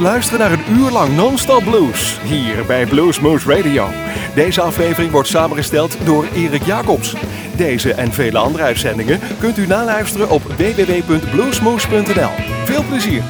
luisteren naar een uur lang non-stop blues hier bij Bluesmoose Radio. Deze aflevering wordt samengesteld door Erik Jacobs. Deze en vele andere uitzendingen kunt u naluisteren op www.bluesmoose.nl. Veel plezier!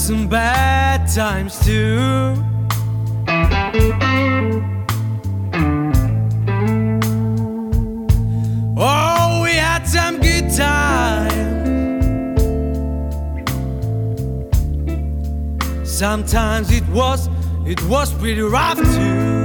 some bad times too. Oh, we had some good times. Sometimes it was, it was pretty rough too.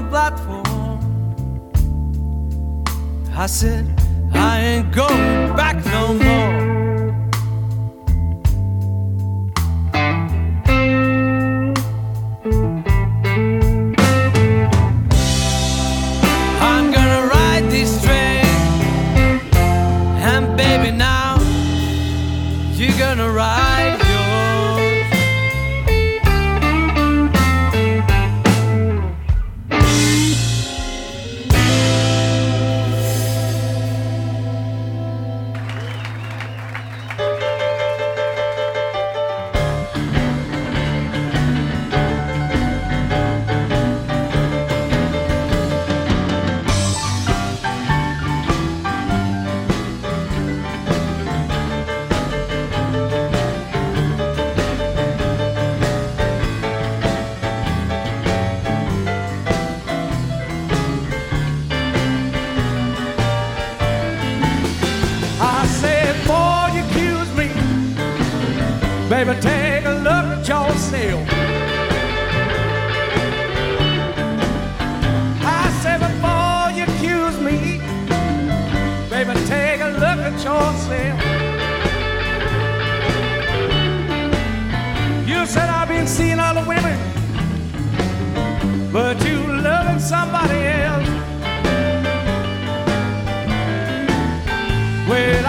the platform. I said, I ain't going back no more. but you loving somebody else. Well,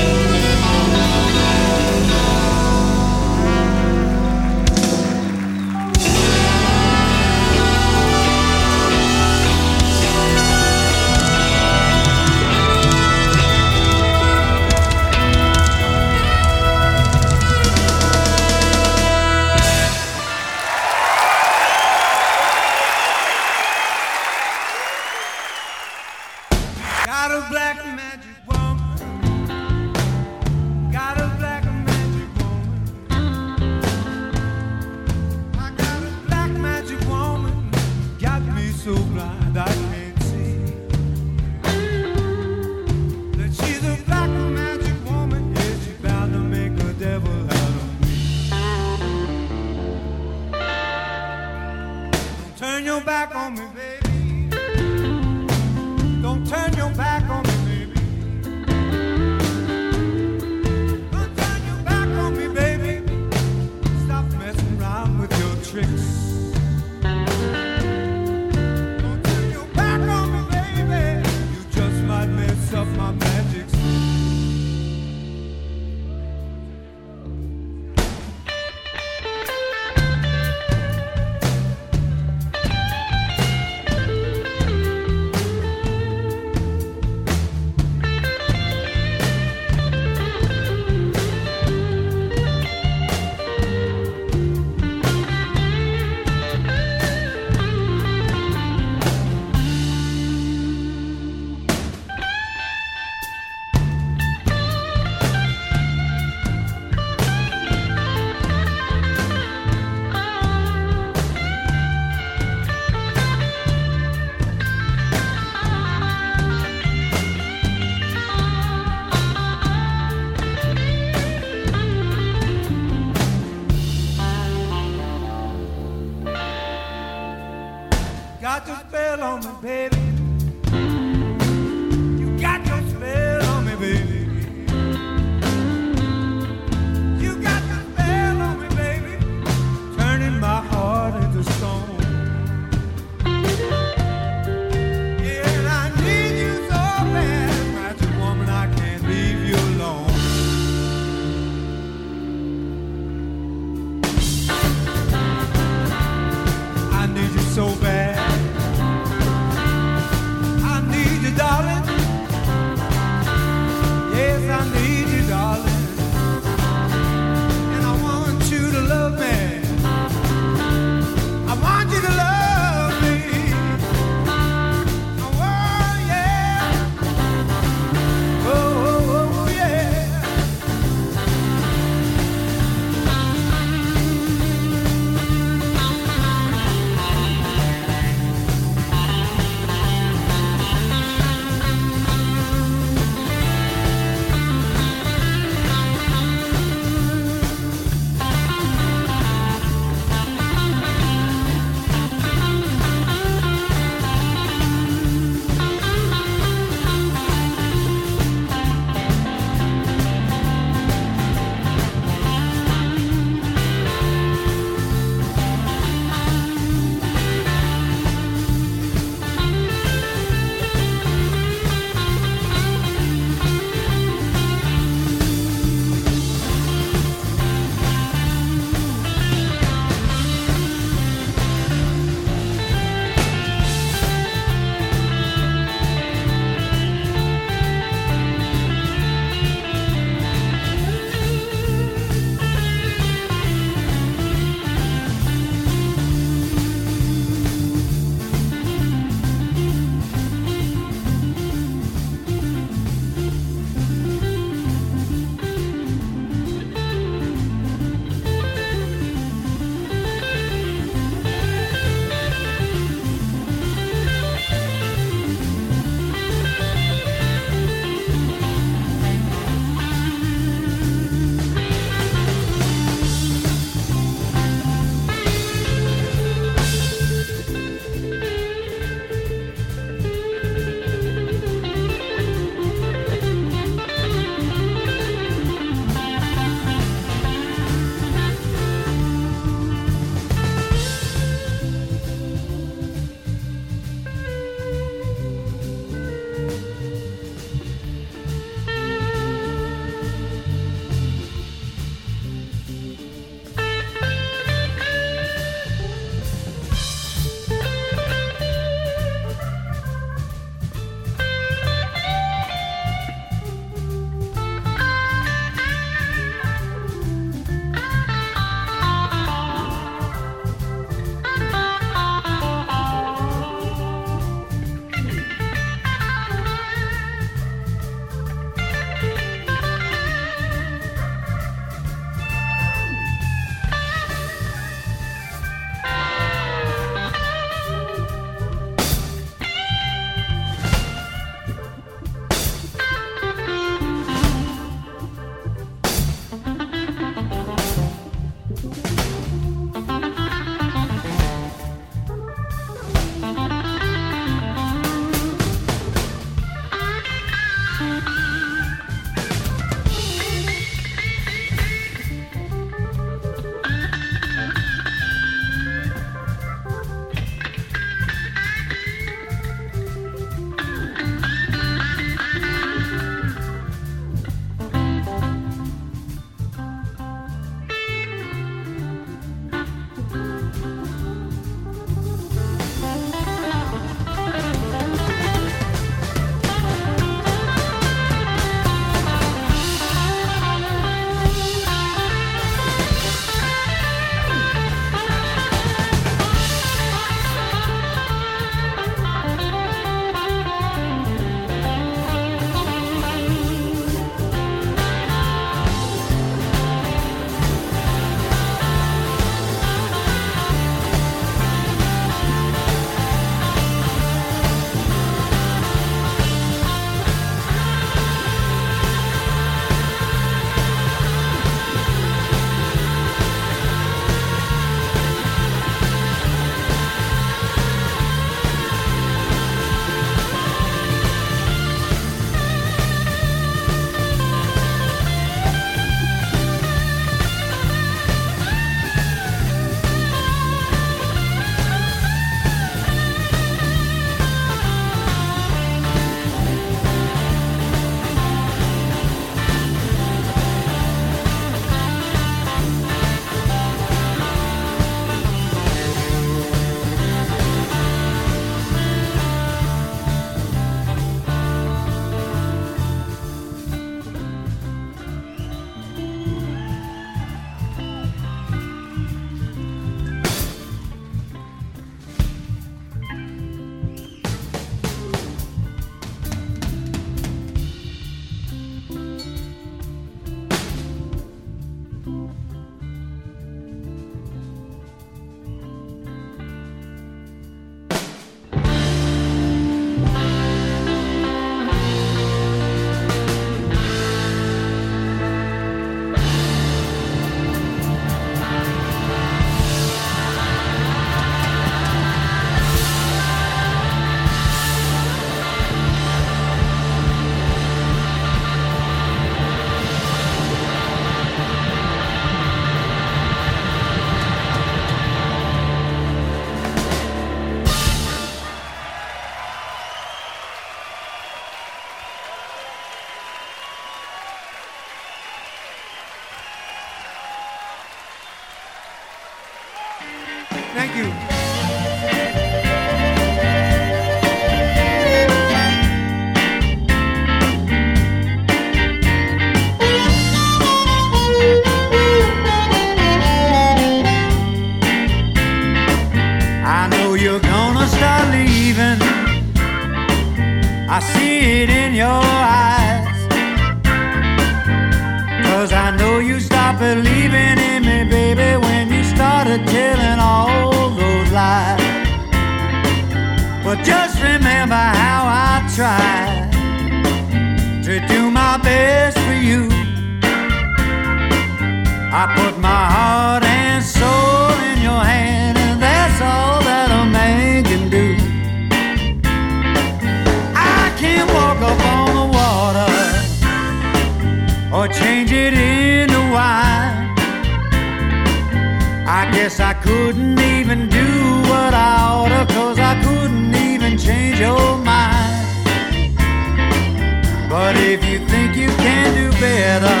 But if you think you can do better,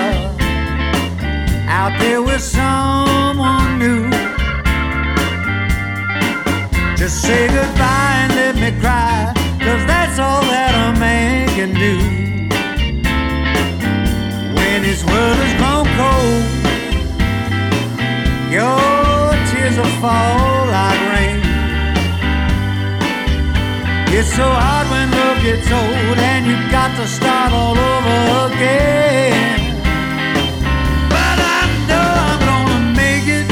out there with someone new. Just say goodbye and let me cry, cause that's all that a man can do. When his world has grown cold, your tears will fall It's so hard when love gets old and you've got to start all over again. But I know I'm gonna make it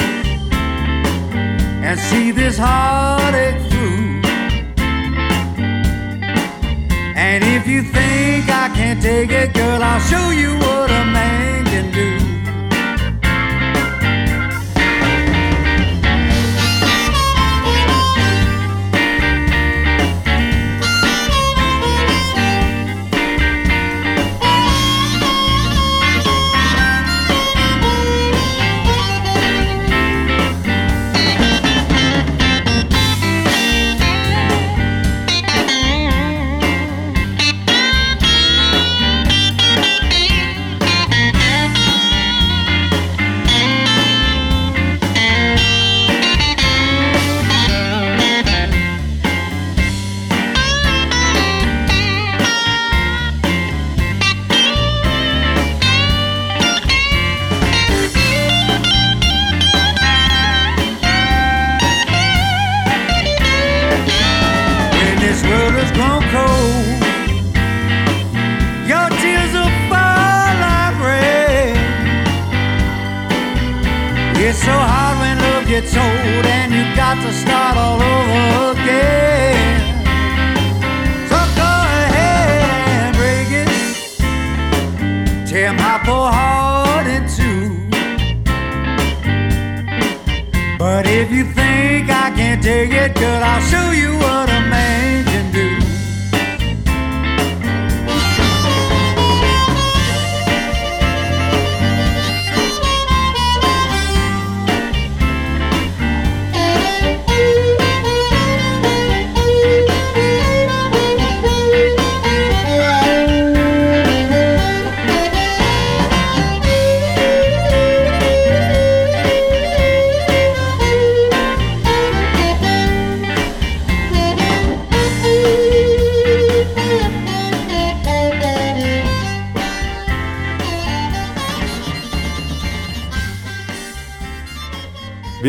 and see this heartache through. And if you think I can't take it, girl, I'll show you what a man can do. It's so hard when love gets old and you got to start all over again. So go ahead and break it. Tear my poor heart in two. But if you think I can't take it, girl, I'll show you what